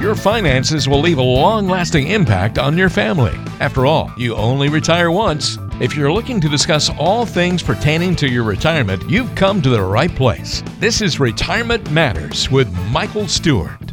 Your finances will leave a long lasting impact on your family. After all, you only retire once. If you're looking to discuss all things pertaining to your retirement, you've come to the right place. This is Retirement Matters with Michael Stewart.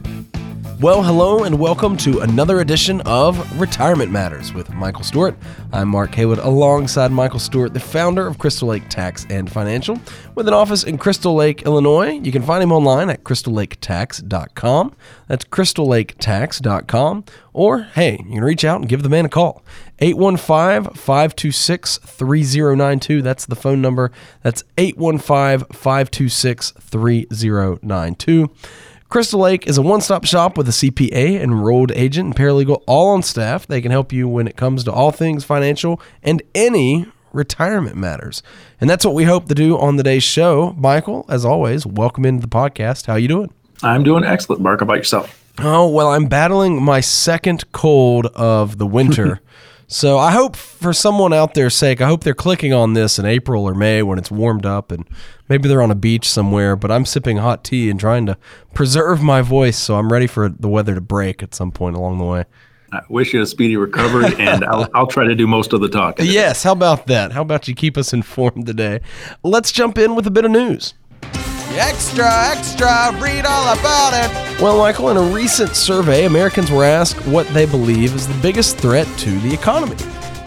Well, hello and welcome to another edition of Retirement Matters with Michael Stewart. I'm Mark Haywood alongside Michael Stewart, the founder of Crystal Lake Tax and Financial, with an office in Crystal Lake, Illinois. You can find him online at crystallaketax.com. That's crystallaketax.com. Or, hey, you can reach out and give the man a call. 815 526 3092. That's the phone number. That's 815 526 3092. Crystal Lake is a one stop shop with a CPA, enrolled agent, and paralegal all on staff. They can help you when it comes to all things financial and any retirement matters. And that's what we hope to do on today's show. Michael, as always, welcome into the podcast. How you doing? I'm doing excellent, Mark. How about yourself? Oh, well, I'm battling my second cold of the winter. so I hope for someone out there's sake, I hope they're clicking on this in April or May when it's warmed up and maybe they're on a beach somewhere, but I'm sipping hot tea and trying to preserve my voice so I'm ready for the weather to break at some point along the way. I wish you a speedy recovery, and I'll, I'll try to do most of the talking. Yes, how about that? How about you keep us informed today? Let's jump in with a bit of news. Extra, extra, read all about it. Well, Michael, in a recent survey, Americans were asked what they believe is the biggest threat to the economy.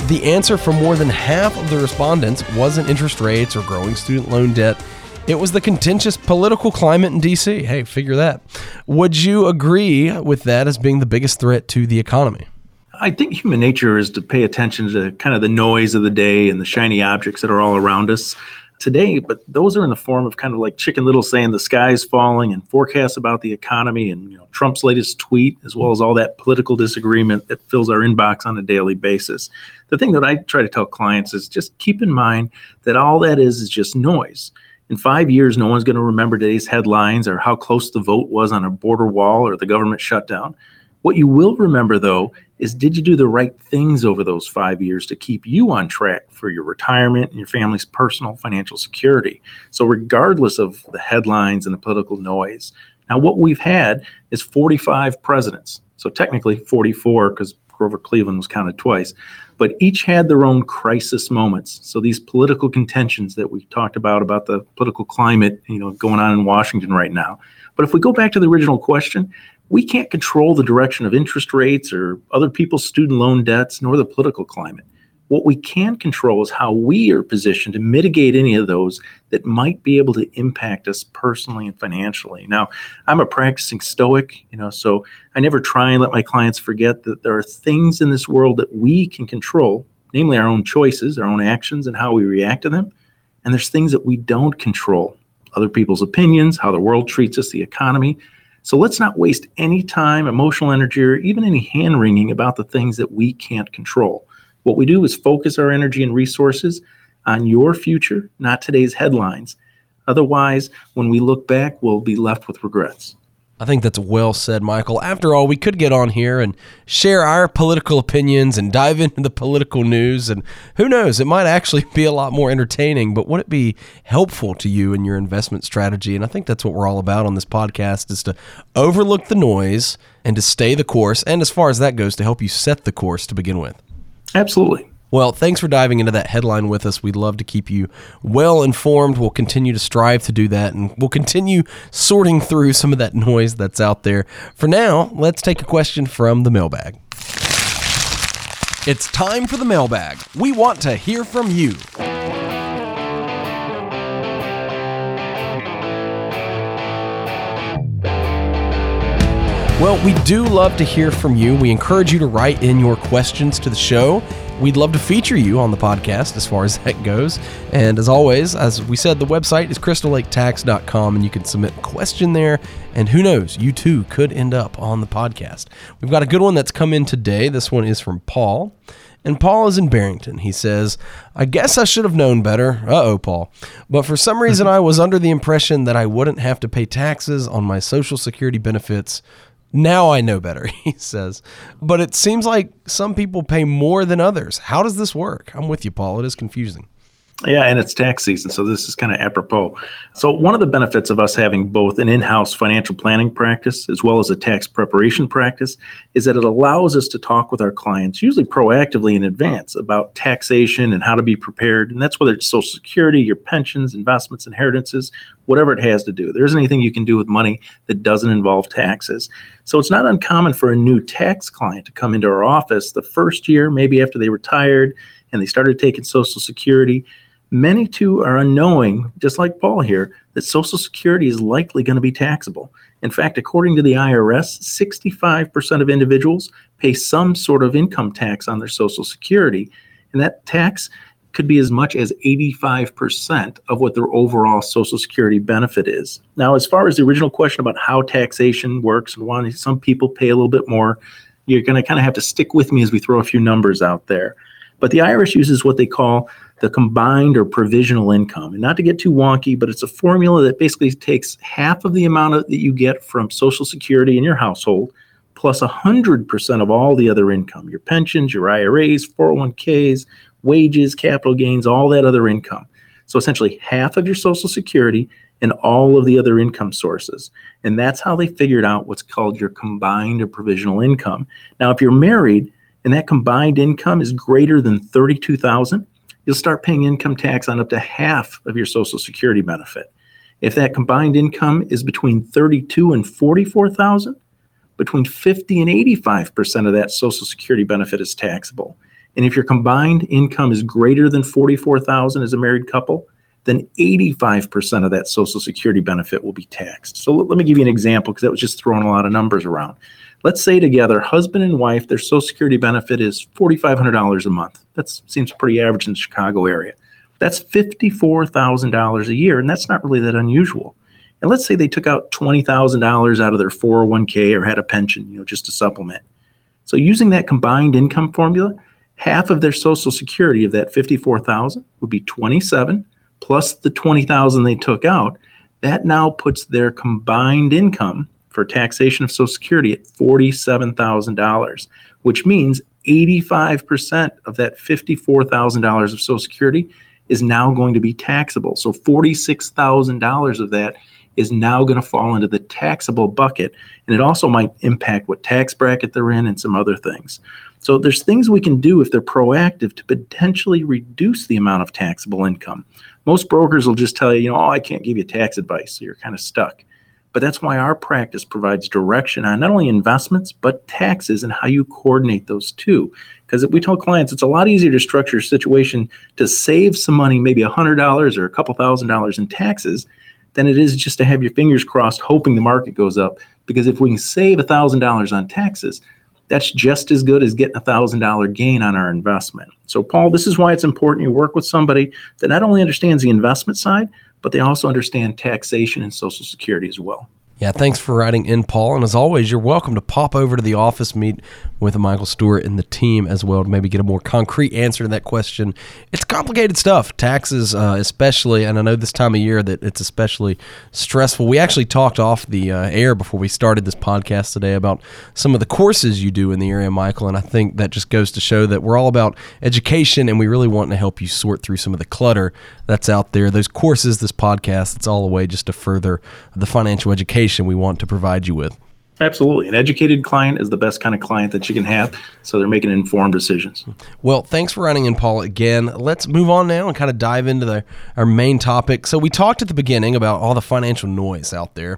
The answer for more than half of the respondents wasn't interest rates or growing student loan debt. It was the contentious political climate in DC. Hey, figure that. Would you agree with that as being the biggest threat to the economy? I think human nature is to pay attention to kind of the noise of the day and the shiny objects that are all around us today, but those are in the form of kind of like Chicken Little saying the sky's falling and forecasts about the economy and you know Trump's latest tweet, as well as all that political disagreement that fills our inbox on a daily basis. The thing that I try to tell clients is just keep in mind that all that is is just noise. In five years, no one's going to remember today's headlines or how close the vote was on a border wall or the government shutdown. What you will remember, though, is did you do the right things over those five years to keep you on track for your retirement and your family's personal financial security? So, regardless of the headlines and the political noise, now what we've had is 45 presidents. So, technically 44 because Grover Cleveland was counted twice, but each had their own crisis moments. So, these political contentions that we talked about, about the political climate, you know, going on in Washington right now. But if we go back to the original question, we can't control the direction of interest rates or other people's student loan debts, nor the political climate. What we can control is how we are positioned to mitigate any of those that might be able to impact us personally and financially. Now, I'm a practicing stoic, you know, so I never try and let my clients forget that there are things in this world that we can control, namely our own choices, our own actions, and how we react to them. And there's things that we don't control other people's opinions, how the world treats us, the economy. So let's not waste any time, emotional energy, or even any hand wringing about the things that we can't control. What we do is focus our energy and resources on your future, not today's headlines. Otherwise, when we look back, we'll be left with regrets. I think that's well said, Michael. After all, we could get on here and share our political opinions and dive into the political news. And who knows, it might actually be a lot more entertaining, but would it be helpful to you in your investment strategy? And I think that's what we're all about on this podcast is to overlook the noise and to stay the course. And as far as that goes, to help you set the course to begin with. Absolutely. Well, thanks for diving into that headline with us. We'd love to keep you well informed. We'll continue to strive to do that, and we'll continue sorting through some of that noise that's out there. For now, let's take a question from the mailbag. It's time for the mailbag. We want to hear from you. Well, we do love to hear from you. We encourage you to write in your questions to the show. We'd love to feature you on the podcast as far as that goes. And as always, as we said, the website is crystallaketax.com and you can submit a question there. And who knows, you too could end up on the podcast. We've got a good one that's come in today. This one is from Paul. And Paul is in Barrington. He says, I guess I should have known better. Uh oh, Paul. But for some reason, I was under the impression that I wouldn't have to pay taxes on my Social Security benefits now I know better, he says. But it seems like some people pay more than others. How does this work? I'm with you, Paul. It is confusing. Yeah, and it's tax season, so this is kind of apropos. So, one of the benefits of us having both an in house financial planning practice as well as a tax preparation practice is that it allows us to talk with our clients, usually proactively in advance, about taxation and how to be prepared. And that's whether it's Social Security, your pensions, investments, inheritances, whatever it has to do. There isn't anything you can do with money that doesn't involve taxes. So, it's not uncommon for a new tax client to come into our office the first year, maybe after they retired and they started taking Social Security Many too are unknowing, just like Paul here, that Social Security is likely going to be taxable. In fact, according to the IRS, 65% of individuals pay some sort of income tax on their Social Security, and that tax could be as much as 85% of what their overall Social Security benefit is. Now, as far as the original question about how taxation works and why some people pay a little bit more, you're going to kind of have to stick with me as we throw a few numbers out there. But the IRS uses what they call the combined or provisional income. And not to get too wonky, but it's a formula that basically takes half of the amount of, that you get from Social Security in your household plus 100% of all the other income your pensions, your IRAs, 401ks, wages, capital gains, all that other income. So essentially, half of your Social Security and all of the other income sources. And that's how they figured out what's called your combined or provisional income. Now, if you're married and that combined income is greater than 32,000, you'll start paying income tax on up to half of your Social Security benefit. If that combined income is between 32 and 44,000, between 50 and 85% of that Social Security benefit is taxable. And if your combined income is greater than 44,000 as a married couple, then 85% of that Social Security benefit will be taxed. So let me give you an example because that was just throwing a lot of numbers around. Let's say together, husband and wife, their Social Security benefit is $4,500 a month. That seems pretty average in the Chicago area. That's $54,000 a year, and that's not really that unusual. And let's say they took out $20,000 out of their 401k or had a pension, you know, just to supplement. So using that combined income formula, half of their social security of that 54,000 would be 27 plus the 20,000 they took out. That now puts their combined income for taxation of Social Security at $47,000, which means 85% of that $54,000 of Social Security is now going to be taxable. So $46,000 of that is now going to fall into the taxable bucket. And it also might impact what tax bracket they're in and some other things. So there's things we can do if they're proactive to potentially reduce the amount of taxable income. Most brokers will just tell you, you know, oh, I can't give you tax advice. So you're kind of stuck. But that's why our practice provides direction on not only investments, but taxes and how you coordinate those two. Because we tell clients it's a lot easier to structure a situation to save some money, maybe $100 or a couple thousand dollars in taxes, than it is just to have your fingers crossed hoping the market goes up. Because if we can save $1,000 on taxes, that's just as good as getting a thousand dollar gain on our investment. So, Paul, this is why it's important you work with somebody that not only understands the investment side, but they also understand taxation and Social Security as well. Yeah, thanks for writing in, Paul. And as always, you're welcome to pop over to the office, meet with Michael Stewart and the team as well to maybe get a more concrete answer to that question. It's complicated stuff, taxes uh, especially, and I know this time of year that it's especially stressful. We actually talked off the uh, air before we started this podcast today about some of the courses you do in the area, Michael, and I think that just goes to show that we're all about education and we really want to help you sort through some of the clutter that's out there. Those courses, this podcast, it's all a way just to further the financial education information we want to provide you with. Absolutely. An educated client is the best kind of client that you can have. So they're making informed decisions. Well, thanks for running in, Paul, again. Let's move on now and kind of dive into the, our main topic. So we talked at the beginning about all the financial noise out there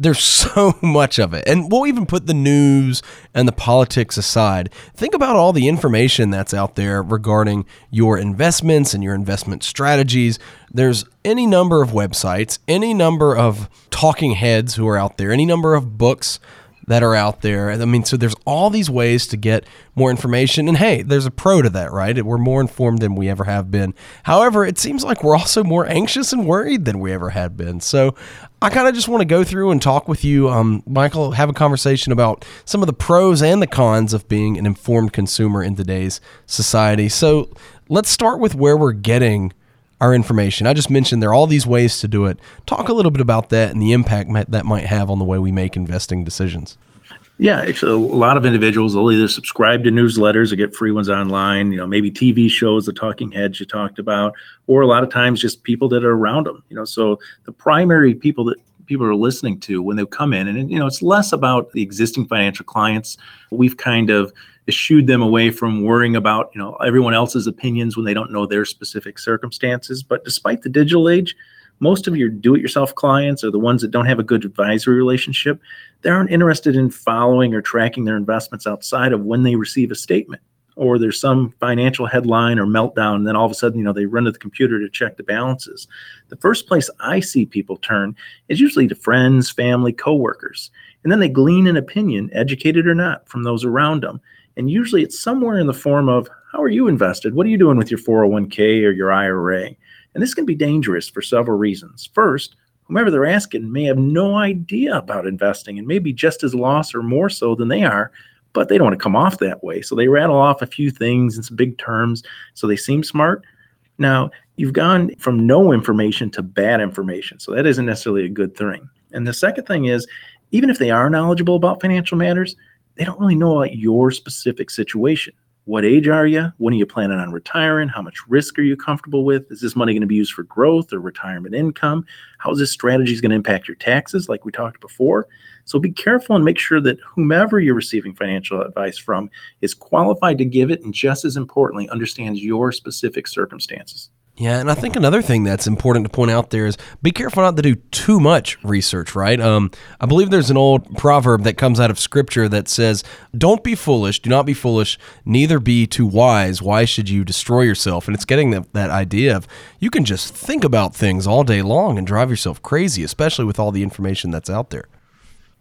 there's so much of it. And we'll even put the news and the politics aside. Think about all the information that's out there regarding your investments and your investment strategies. There's any number of websites, any number of talking heads who are out there, any number of books that are out there. I mean, so there's all these ways to get more information. And hey, there's a pro to that, right? We're more informed than we ever have been. However, it seems like we're also more anxious and worried than we ever had been. So I kind of just want to go through and talk with you, um, Michael, have a conversation about some of the pros and the cons of being an informed consumer in today's society. So let's start with where we're getting our information. I just mentioned there are all these ways to do it. Talk a little bit about that and the impact that might have on the way we make investing decisions. Yeah, actually, a lot of individuals will either subscribe to newsletters or get free ones online. You know, maybe TV shows, the talking heads you talked about, or a lot of times just people that are around them. You know, so the primary people that people are listening to when they come in, and you know, it's less about the existing financial clients. We've kind of eschewed them away from worrying about you know everyone else's opinions when they don't know their specific circumstances. But despite the digital age, most of your do-it-yourself clients are the ones that don't have a good advisory relationship. They aren't interested in following or tracking their investments outside of when they receive a statement or there's some financial headline or meltdown and then all of a sudden you know they run to the computer to check the balances the first place i see people turn is usually to friends family coworkers and then they glean an opinion educated or not from those around them and usually it's somewhere in the form of how are you invested what are you doing with your 401k or your ira and this can be dangerous for several reasons. First, whomever they're asking may have no idea about investing and may be just as lost or more so than they are, but they don't want to come off that way. So they rattle off a few things and some big terms so they seem smart. Now, you've gone from no information to bad information. So that isn't necessarily a good thing. And the second thing is, even if they are knowledgeable about financial matters, they don't really know about your specific situation. What age are you? When are you planning on retiring? How much risk are you comfortable with? Is this money going to be used for growth or retirement income? How is this strategy going to impact your taxes, like we talked before? So be careful and make sure that whomever you're receiving financial advice from is qualified to give it and just as importantly understands your specific circumstances. Yeah, and I think another thing that's important to point out there is be careful not to do too much research, right? Um, I believe there's an old proverb that comes out of scripture that says, Don't be foolish, do not be foolish, neither be too wise. Why should you destroy yourself? And it's getting that, that idea of you can just think about things all day long and drive yourself crazy, especially with all the information that's out there.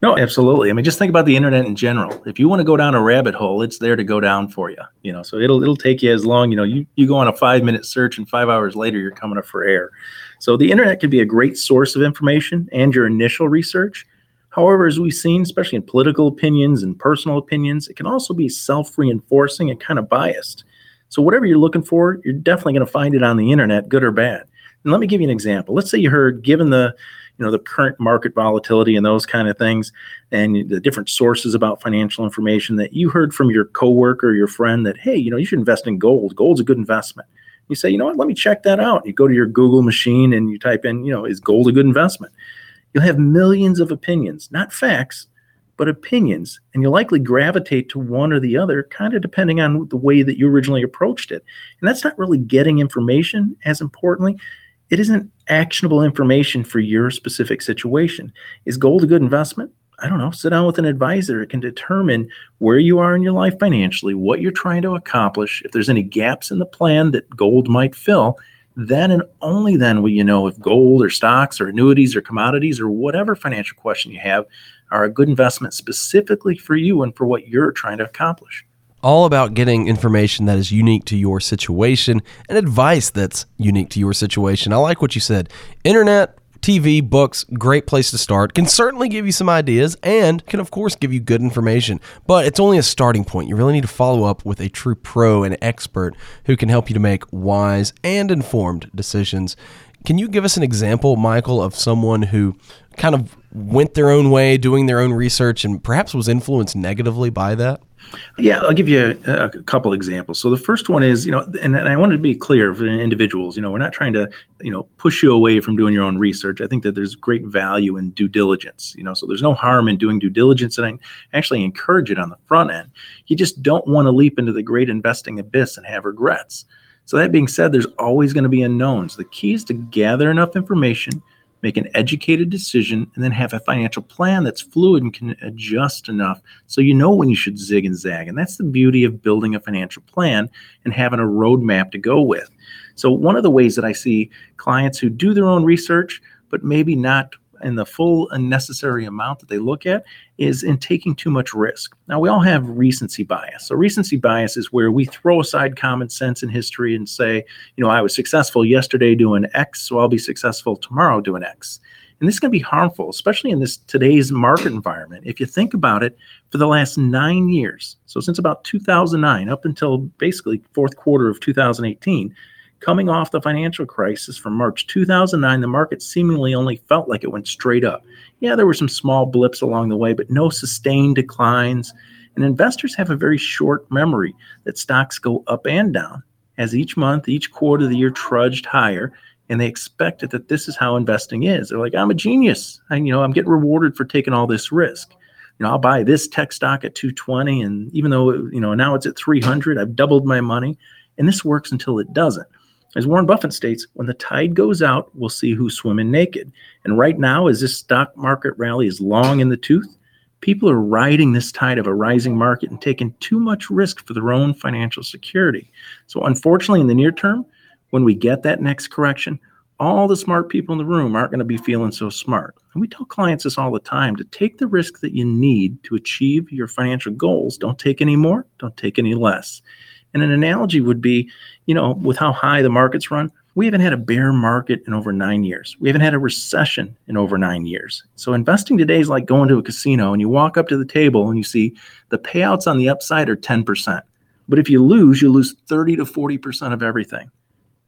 No, absolutely. I mean, just think about the internet in general. If you want to go down a rabbit hole, it's there to go down for you. You know, so it'll it'll take you as long. You know, you you go on a five minute search, and five hours later, you're coming up for air. So the internet can be a great source of information and your initial research. However, as we've seen, especially in political opinions and personal opinions, it can also be self reinforcing and kind of biased. So whatever you're looking for, you're definitely going to find it on the internet, good or bad. And let me give you an example. Let's say you heard, given the you know the current market volatility and those kind of things and the different sources about financial information that you heard from your coworker or your friend that hey you know you should invest in gold. Gold's a good investment. You say you know what? Let me check that out. You go to your google machine and you type in you know is gold a good investment? You'll have millions of opinions not facts but opinions and you'll likely gravitate to one or the other kind of depending on the way that you originally approached it. And that's not really getting information as importantly it isn't actionable information for your specific situation. Is gold a good investment? I don't know. Sit down with an advisor. It can determine where you are in your life financially, what you're trying to accomplish. If there's any gaps in the plan that gold might fill, then and only then will you know if gold or stocks or annuities or commodities or whatever financial question you have are a good investment specifically for you and for what you're trying to accomplish all about getting information that is unique to your situation and advice that's unique to your situation. I like what you said. Internet, TV, books, great place to start. Can certainly give you some ideas and can, of course, give you good information, but it's only a starting point. You really need to follow up with a true pro and expert who can help you to make wise and informed decisions. Can you give us an example, Michael, of someone who kind of went their own way, doing their own research, and perhaps was influenced negatively by that? Yeah, I'll give you a, a, couple examples. So the first one is, you know, and, and I wanted to be clear for individuals, you know, we're not trying to, you know, push you away from doing your own research. I think that there's great value in due diligence, you know, so there's no harm in doing due diligence and I actually encourage it on the front end. You just don't want to leap into the great investing abyss and have regrets. So that being said, there's always going to be unknowns. The key is to gather enough information make an educated decision, and then have a financial plan that's fluid and can adjust enough so you know when you should zig and zag. And that's the beauty of building a financial plan and having a roadmap to go with. So, one of the ways that I see clients who do their own research, but maybe not and the full and necessary amount that they look at is in taking too much risk. Now, we all have recency bias. So, recency bias is where we throw aside common sense and history and say, you know, I was successful yesterday doing X, so I'll be successful tomorrow doing X. And this can be harmful, especially in this today's market environment. If you think about it, for the last nine years, so since about 2009 up until basically fourth quarter of 2018, Coming off the financial crisis from March 2009, the market seemingly only felt like it went straight up. Yeah, there were some small blips along the way, but no sustained declines. And investors have a very short memory that stocks go up and down as each month, each quarter of the year trudged higher, and they expected that this is how investing is. They're like, I'm a genius. I, you know, I'm getting rewarded for taking all this risk. You know, I'll buy this tech stock at 220, and even though you know now it's at 300, I've doubled my money, and this works until it doesn't. As Warren Buffett states, when the tide goes out, we'll see who's swimming naked. And right now, as this stock market rally is long in the tooth, people are riding this tide of a rising market and taking too much risk for their own financial security. So, unfortunately, in the near term, when we get that next correction, all the smart people in the room aren't going to be feeling so smart. And we tell clients this all the time to take the risk that you need to achieve your financial goals. Don't take any more, don't take any less. And an analogy would be, you know, with how high the markets run, we haven't had a bear market in over nine years. We haven't had a recession in over nine years. So investing today is like going to a casino and you walk up to the table and you see the payouts on the upside are 10%. But if you lose, you lose 30 to 40% of everything.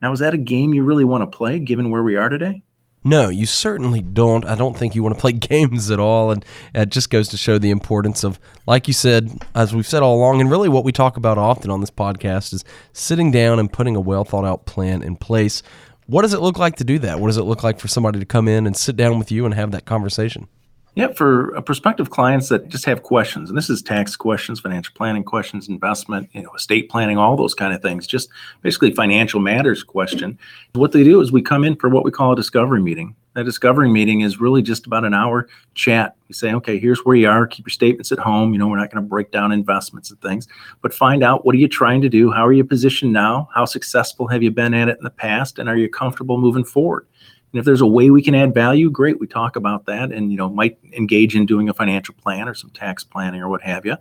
Now, is that a game you really want to play given where we are today? No, you certainly don't. I don't think you want to play games at all. And it just goes to show the importance of, like you said, as we've said all along, and really what we talk about often on this podcast is sitting down and putting a well thought out plan in place. What does it look like to do that? What does it look like for somebody to come in and sit down with you and have that conversation? Yeah, for prospective clients that just have questions, and this is tax questions, financial planning questions, investment, you know, estate planning, all those kind of things, just basically financial matters question. What they do is we come in for what we call a discovery meeting. That discovery meeting is really just about an hour chat. We say, okay, here's where you are. Keep your statements at home. You know, we're not going to break down investments and things, but find out what are you trying to do? How are you positioned now? How successful have you been at it in the past? And are you comfortable moving forward? And if there's a way we can add value, great. We talk about that, and you know, might engage in doing a financial plan or some tax planning or what have you.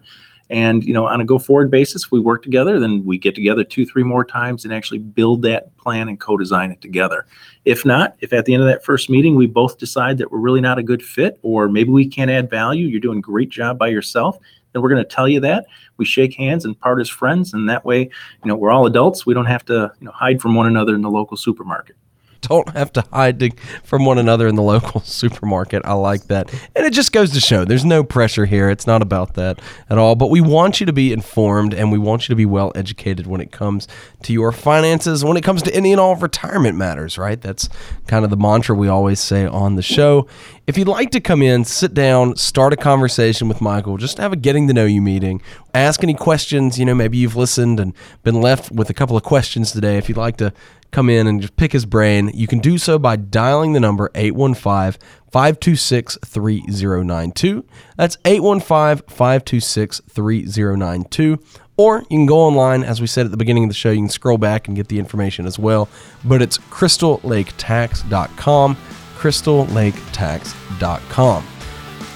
And you know, on a go-forward basis, we work together. Then we get together two, three more times and actually build that plan and co-design it together. If not, if at the end of that first meeting we both decide that we're really not a good fit, or maybe we can't add value, you're doing a great job by yourself, then we're going to tell you that. We shake hands and part as friends, and that way, you know, we're all adults. We don't have to, you know, hide from one another in the local supermarket. don't have to hide from one another in the local supermarket. I like that. And it just goes to show there's no pressure here. It's not about that at all. But we want you to be informed and we want you to be well educated when it comes to your finances, when it comes to any and all retirement matters, right? That's kind of the mantra we always say on the show. If you'd like to come in, sit down, start a conversation with Michael, just have a getting to know you meeting, ask any questions. You know, maybe you've listened and been left with a couple of questions today. If you'd like to come in and just pick his brain, you can do so by dialing the number 815 526 3092. That's 815 526 3092. Or you can go online, as we said at the beginning of the show, you can scroll back and get the information as well. But it's crystallaketax.com, crystallaketax.com.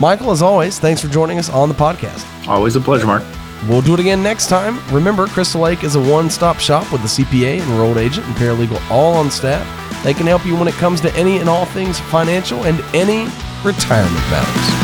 Michael, as always, thanks for joining us on the podcast. Always a pleasure, Mark. We'll do it again next time. Remember, Crystal Lake is a one stop shop with a CPA, enrolled agent, and paralegal all on staff. They can help you when it comes to any and all things financial and any retirement matters.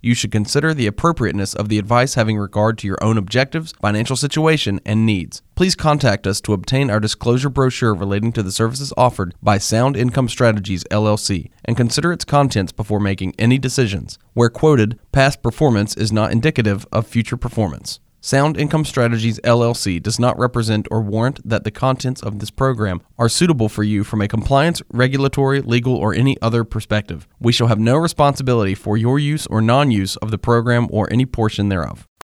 you should consider the appropriateness of the advice having regard to your own objectives, financial situation, and needs. Please contact us to obtain our disclosure brochure relating to the services offered by Sound Income Strategies LLC and consider its contents before making any decisions. Where quoted, past performance is not indicative of future performance. Sound Income Strategies LLC does not represent or warrant that the contents of this program are suitable for you from a compliance, regulatory, legal, or any other perspective. We shall have no responsibility for your use or non use of the program or any portion thereof.